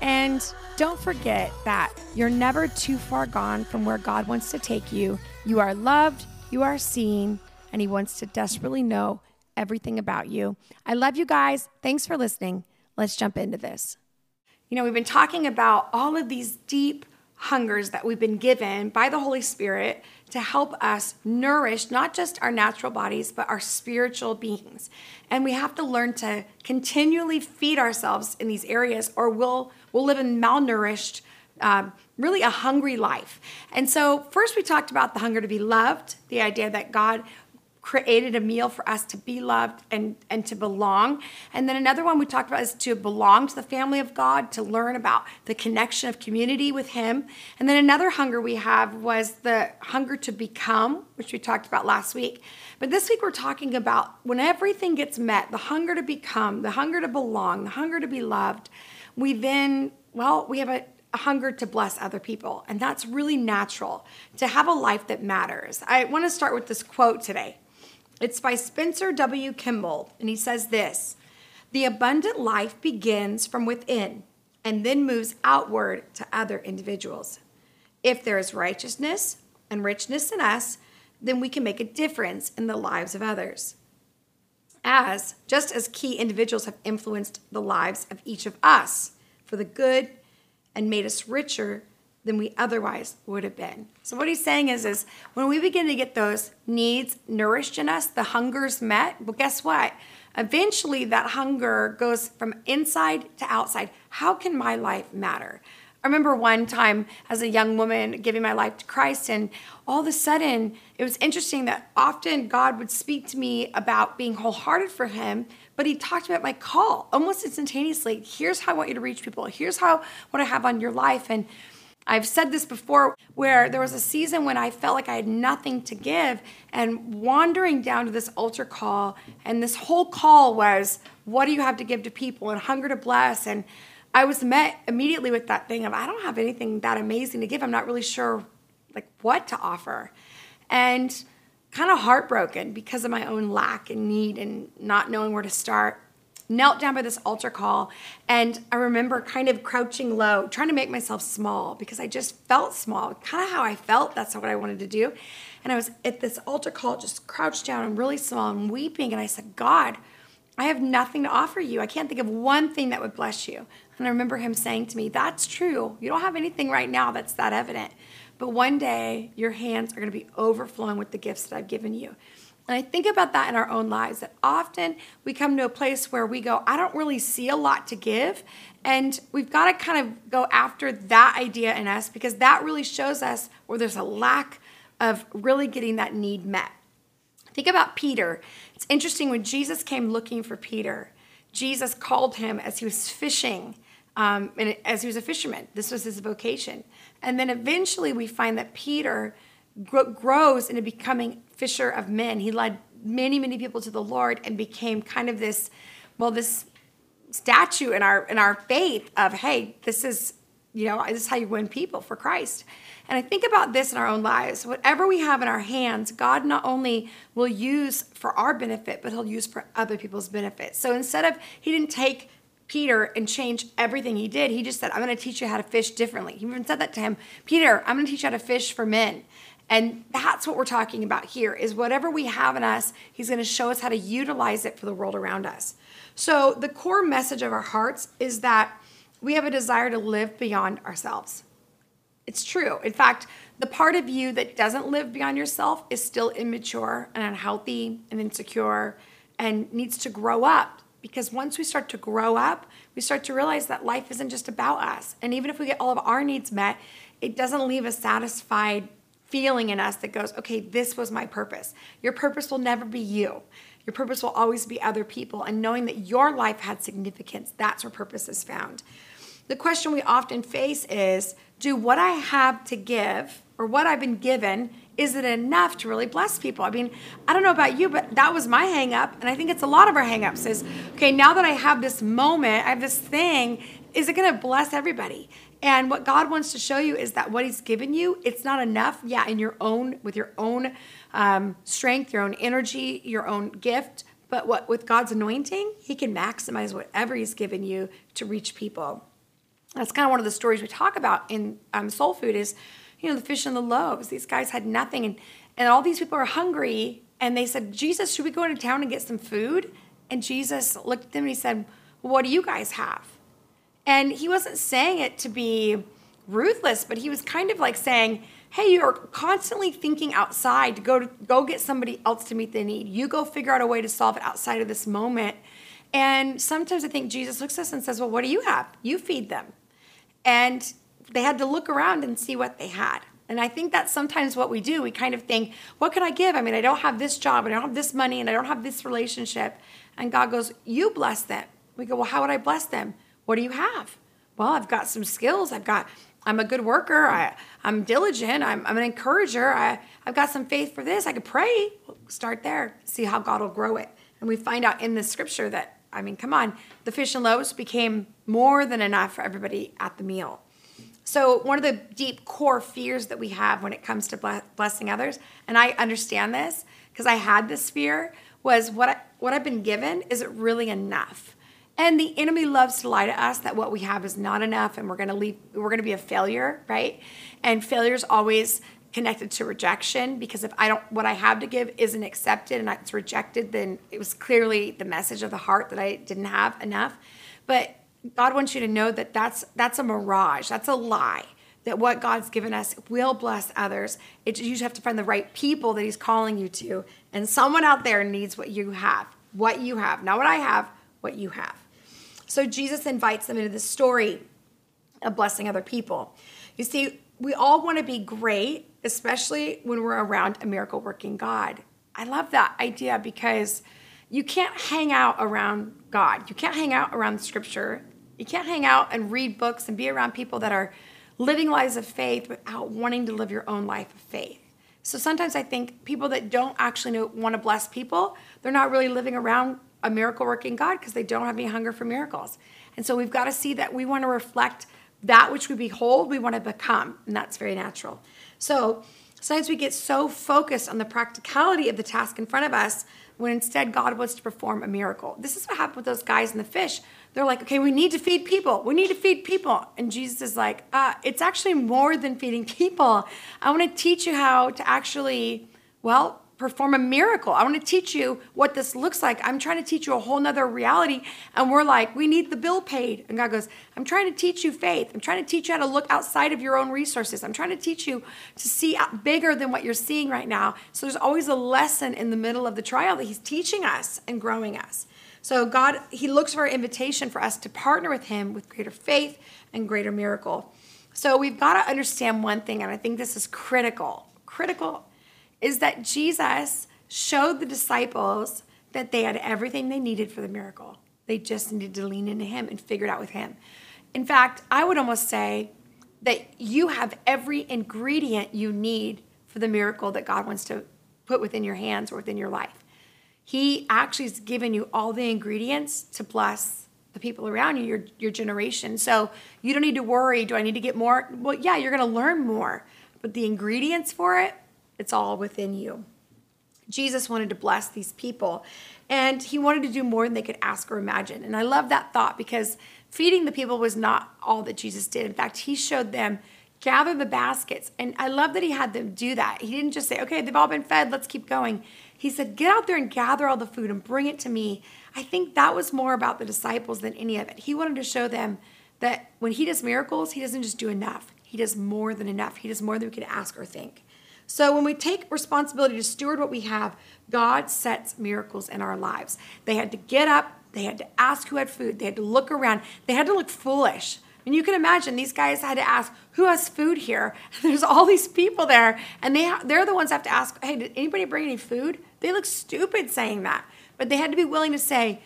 And don't forget that you're never too far gone from where God wants to take you. You are loved, you are seen, and He wants to desperately know everything about you. I love you guys. Thanks for listening. Let's jump into this. You know, we've been talking about all of these deep hungers that we've been given by the Holy Spirit to help us nourish not just our natural bodies, but our spiritual beings. And we have to learn to continually feed ourselves in these areas, or we'll, we'll live a malnourished, um, really a hungry life. And so, first, we talked about the hunger to be loved, the idea that God created a meal for us to be loved and, and to belong. And then another one we talked about is to belong to the family of God, to learn about the connection of community with Him. And then another hunger we have was the hunger to become, which we talked about last week. But this week we're talking about when everything gets met the hunger to become, the hunger to belong, the hunger to be loved. We then, well, we have a, a hunger to bless other people. And that's really natural to have a life that matters. I want to start with this quote today. It's by Spencer W. Kimball, and he says this The abundant life begins from within and then moves outward to other individuals. If there is righteousness and richness in us, then we can make a difference in the lives of others. As just as key individuals have influenced the lives of each of us for the good and made us richer than we otherwise would have been. So what he's saying is is when we begin to get those needs nourished in us, the hungers met, well guess what? Eventually that hunger goes from inside to outside. How can my life matter? I remember one time as a young woman giving my life to Christ, and all of a sudden, it was interesting that often God would speak to me about being wholehearted for Him, but He talked about my call almost instantaneously. Here's how I want you to reach people. Here's how what I have on your life, and I've said this before where there was a season when I felt like I had nothing to give and wandering down to this altar call and this whole call was what do you have to give to people and hunger to bless and I was met immediately with that thing of I don't have anything that amazing to give. I'm not really sure like what to offer. And kind of heartbroken because of my own lack and need and not knowing where to start knelt down by this altar call and I remember kind of crouching low, trying to make myself small because I just felt small. Kind of how I felt, that's not what I wanted to do. And I was at this altar call, just crouched down and really small and weeping. And I said, God, I have nothing to offer you. I can't think of one thing that would bless you. And I remember him saying to me, That's true. You don't have anything right now that's that evident. But one day, your hands are going to be overflowing with the gifts that I've given you. And I think about that in our own lives that often we come to a place where we go, I don't really see a lot to give. And we've got to kind of go after that idea in us because that really shows us where there's a lack of really getting that need met. Think about Peter. It's interesting when Jesus came looking for Peter, Jesus called him as he was fishing, um, and as he was a fisherman. This was his vocation. And then eventually we find that Peter grows into becoming fisher of men. He led many, many people to the Lord and became kind of this, well, this statue in our in our faith of, hey, this is, you know, this is how you win people for Christ. And I think about this in our own lives. Whatever we have in our hands, God not only will use for our benefit, but He'll use for other people's benefit. So instead of, He didn't take Peter and change everything he did, He just said, I'm going to teach you how to fish differently. He even said that to him Peter, I'm going to teach you how to fish for men. And that's what we're talking about here is whatever we have in us, he's going to show us how to utilize it for the world around us. So the core message of our hearts is that we have a desire to live beyond ourselves. It's true. In fact, the part of you that doesn't live beyond yourself is still immature and unhealthy and insecure and needs to grow up because once we start to grow up, we start to realize that life isn't just about us. And even if we get all of our needs met, it doesn't leave a satisfied feeling in us that goes, okay, this was my purpose. Your purpose will never be you. Your purpose will always be other people. And knowing that your life had significance, that's where purpose is found. The question we often face is do what I have to give or what I've been given is it enough to really bless people? I mean, I don't know about you, but that was my hang up. And I think it's a lot of our hang ups is, okay, now that I have this moment, I have this thing, is it to bless everybody? And what God wants to show you is that what He's given you, it's not enough. Yeah, in your own, with your own um, strength, your own energy, your own gift. But what with God's anointing, He can maximize whatever He's given you to reach people. That's kind of one of the stories we talk about in um, Soul Food is you know, the fish and the loaves. These guys had nothing. And, and all these people are hungry. And they said, Jesus, should we go into town and get some food? And Jesus looked at them and he said, What do you guys have? And he wasn't saying it to be ruthless, but he was kind of like saying, Hey, you're constantly thinking outside to go to go get somebody else to meet the need. You go figure out a way to solve it outside of this moment. And sometimes I think Jesus looks at us and says, Well, what do you have? You feed them. And they had to look around and see what they had. And I think that's sometimes what we do. We kind of think, what can I give? I mean, I don't have this job, I don't have this money, and I don't have this relationship. And God goes, You bless them. We go, Well, how would I bless them? What do you have? Well, I've got some skills. I've got, I'm a good worker. I, I'm diligent. I'm, I'm an encourager. I, I've got some faith for this. I could pray. start there, see how God will grow it. And we find out in the scripture that, I mean, come on, the fish and loaves became more than enough for everybody at the meal. So, one of the deep core fears that we have when it comes to blessing others, and I understand this because I had this fear, was what I, what I've been given is it really enough? And the enemy loves to lie to us that what we have is not enough, and we're to leave. We're to be a failure, right? And failure is always connected to rejection because if I don't, what I have to give isn't accepted and it's rejected, then it was clearly the message of the heart that I didn't have enough. But God wants you to know that that's that's a mirage. That's a lie. That what God's given us will bless others. It, you just have to find the right people that He's calling you to, and someone out there needs what you have. What you have, not what I have. What you have. So Jesus invites them into the story of blessing other people. You see, we all want to be great, especially when we're around a miracle working God. I love that idea because you can't hang out around God. You can't hang out around the scripture you can't hang out and read books and be around people that are living lives of faith without wanting to live your own life of faith. So sometimes I think people that don't actually know, want to bless people, they're not really living around a miracle working God because they don't have any hunger for miracles. And so we've got to see that we want to reflect that which we behold, we want to become. And that's very natural. So sometimes we get so focused on the practicality of the task in front of us when instead God wants to perform a miracle. This is what happened with those guys in the fish. They're like, okay, we need to feed people. We need to feed people. And Jesus is like, uh, it's actually more than feeding people. I want to teach you how to actually, well, perform a miracle. I want to teach you what this looks like. I'm trying to teach you a whole nother reality. And we're like, we need the bill paid. And God goes, I'm trying to teach you faith. I'm trying to teach you how to look outside of your own resources. I'm trying to teach you to see bigger than what you're seeing right now. So there's always a lesson in the middle of the trial that He's teaching us and growing us. So God, He looks for an invitation for us to partner with Him with greater faith and greater miracle. So we've got to understand one thing, and I think this is critical. Critical is that Jesus showed the disciples that they had everything they needed for the miracle. They just needed to lean into Him and figure it out with Him. In fact, I would almost say that you have every ingredient you need for the miracle that God wants to put within your hands or within your life. He actually has given you all the ingredients to bless the people around you, your, your generation. So you don't need to worry, do I need to get more? Well, yeah, you're going to learn more, but the ingredients for it, it's all within you. Jesus wanted to bless these people and he wanted to do more than they could ask or imagine. And I love that thought because feeding the people was not all that Jesus did. In fact, he showed them gather the baskets. And I love that he had them do that. He didn't just say, okay, they've all been fed, let's keep going. He said, get out there and gather all the food and bring it to me. I think that was more about the disciples than any of it. He wanted to show them that when he does miracles, he doesn't just do enough, he does more than enough. He does more than we could ask or think. So when we take responsibility to steward what we have, God sets miracles in our lives. They had to get up, they had to ask who had food, they had to look around, they had to look foolish. And you can imagine these guys had to ask, who has food here? There's all these people there, and they they're the ones that have to ask, hey, did anybody bring any food? They look stupid saying that, but they had to be willing to say,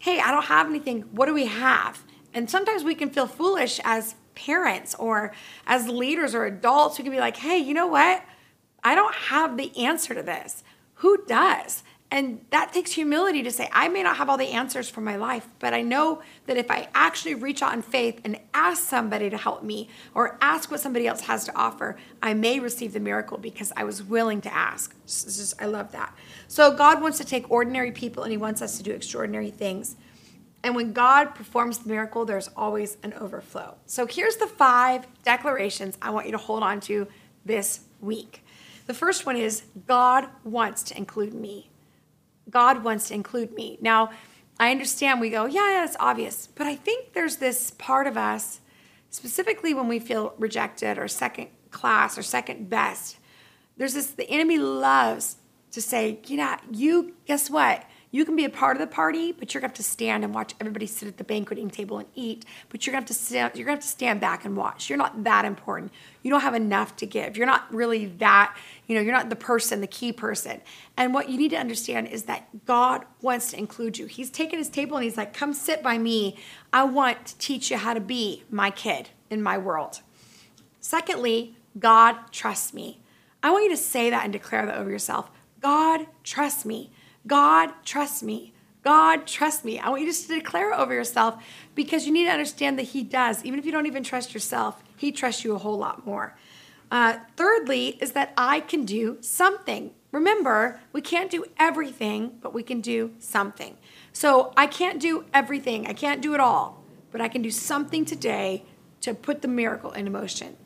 hey, I don't have anything. What do we have? And sometimes we can feel foolish as parents or as leaders or adults. We can be like, hey, you know what? I don't have the answer to this. Who does? And that takes humility to say, I may not have all the answers for my life, but I know that if I actually reach out in faith and ask somebody to help me or ask what somebody else has to offer, I may receive the miracle because I was willing to ask. Just, I love that. So God wants to take ordinary people and He wants us to do extraordinary things. And when God performs the miracle, there's always an overflow. So here's the five declarations I want you to hold on to this week. The first one is God wants to include me. God wants to include me. Now, I understand we go, yeah, yeah, it's obvious. But I think there's this part of us, specifically when we feel rejected or second class or second best, there's this, the enemy loves to say, you know, you, guess what? You can be a part of the party, but you're gonna have to stand and watch everybody sit at the banqueting table and eat. But you're gonna have to stand, you're gonna have to stand back and watch. You're not that important. You don't have enough to give. You're not really that, you know, you're not the person, the key person. And what you need to understand is that God wants to include you. He's taken his table and he's like, come sit by me. I want to teach you how to be my kid in my world. Secondly, God trusts me. I want you to say that and declare that over yourself. God trusts me. God, trust me. God, trust me. I want you just to declare it over yourself because you need to understand that He does. Even if you don't even trust yourself, He trusts you a whole lot more. Uh, thirdly, is that I can do something. Remember, we can't do everything, but we can do something. So I can't do everything, I can't do it all, but I can do something today to put the miracle into motion.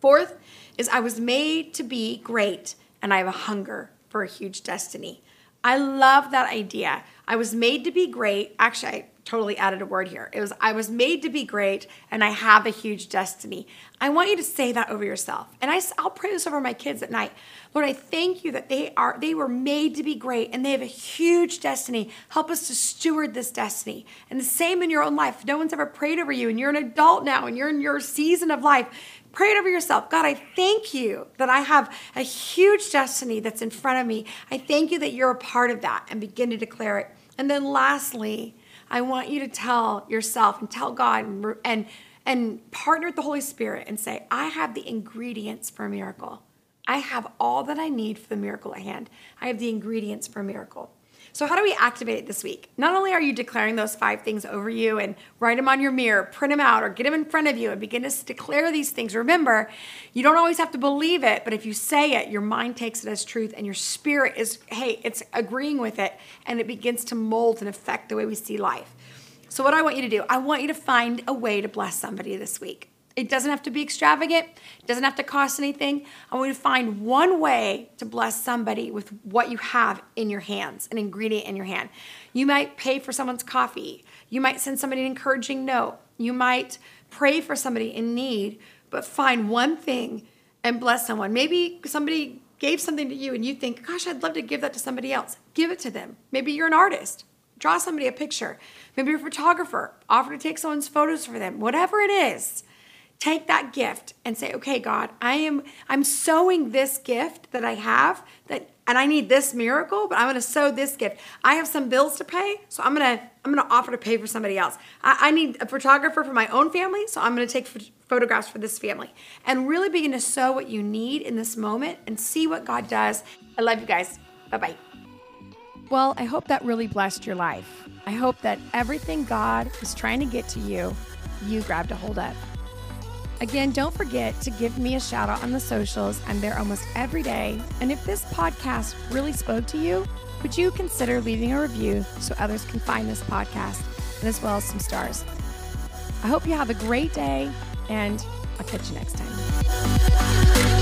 Fourth is I was made to be great, and I have a hunger for a huge destiny. I love that idea. I was made to be great. Actually, I totally added a word here. It was I was made to be great and I have a huge destiny. I want you to say that over yourself. And I, I'll pray this over my kids at night. Lord, I thank you that they are they were made to be great and they have a huge destiny. Help us to steward this destiny. And the same in your own life. No one's ever prayed over you and you're an adult now and you're in your season of life. Pray it over yourself. God, I thank you that I have a huge destiny that's in front of me. I thank you that you're a part of that and begin to declare it. And then lastly, I want you to tell yourself and tell God and, and, and partner with the Holy Spirit and say, I have the ingredients for a miracle. I have all that I need for the miracle at hand. I have the ingredients for a miracle. So, how do we activate it this week? Not only are you declaring those five things over you and write them on your mirror, print them out, or get them in front of you and begin to declare these things. Remember, you don't always have to believe it, but if you say it, your mind takes it as truth and your spirit is, hey, it's agreeing with it and it begins to mold and affect the way we see life. So, what I want you to do, I want you to find a way to bless somebody this week. It doesn't have to be extravagant. It doesn't have to cost anything. I want you to find one way to bless somebody with what you have in your hands, an ingredient in your hand. You might pay for someone's coffee. You might send somebody an encouraging note. You might pray for somebody in need, but find one thing and bless someone. Maybe somebody gave something to you and you think, gosh, I'd love to give that to somebody else. Give it to them. Maybe you're an artist. Draw somebody a picture. Maybe you're a photographer. Offer to take someone's photos for them. Whatever it is take that gift and say okay god i am i'm sowing this gift that i have that and i need this miracle but i'm going to sow this gift. I have some bills to pay so i'm going to i'm going to offer to pay for somebody else. I, I, need a photographer for my own family so i'm going to take photographs for this family. And really begin to sow what you need in this moment and see what god does. I love you guys. Bye bye well i hope that really blessed your life. I hope that everything god is trying to get to you you grabbed a hold of Again, don't forget to give me a shout out on the socials. I'm there almost every day. And if this podcast really spoke to you, would you consider leaving a review so others can find this podcast and as well as some stars? I hope you have a great day and I'll catch you next time.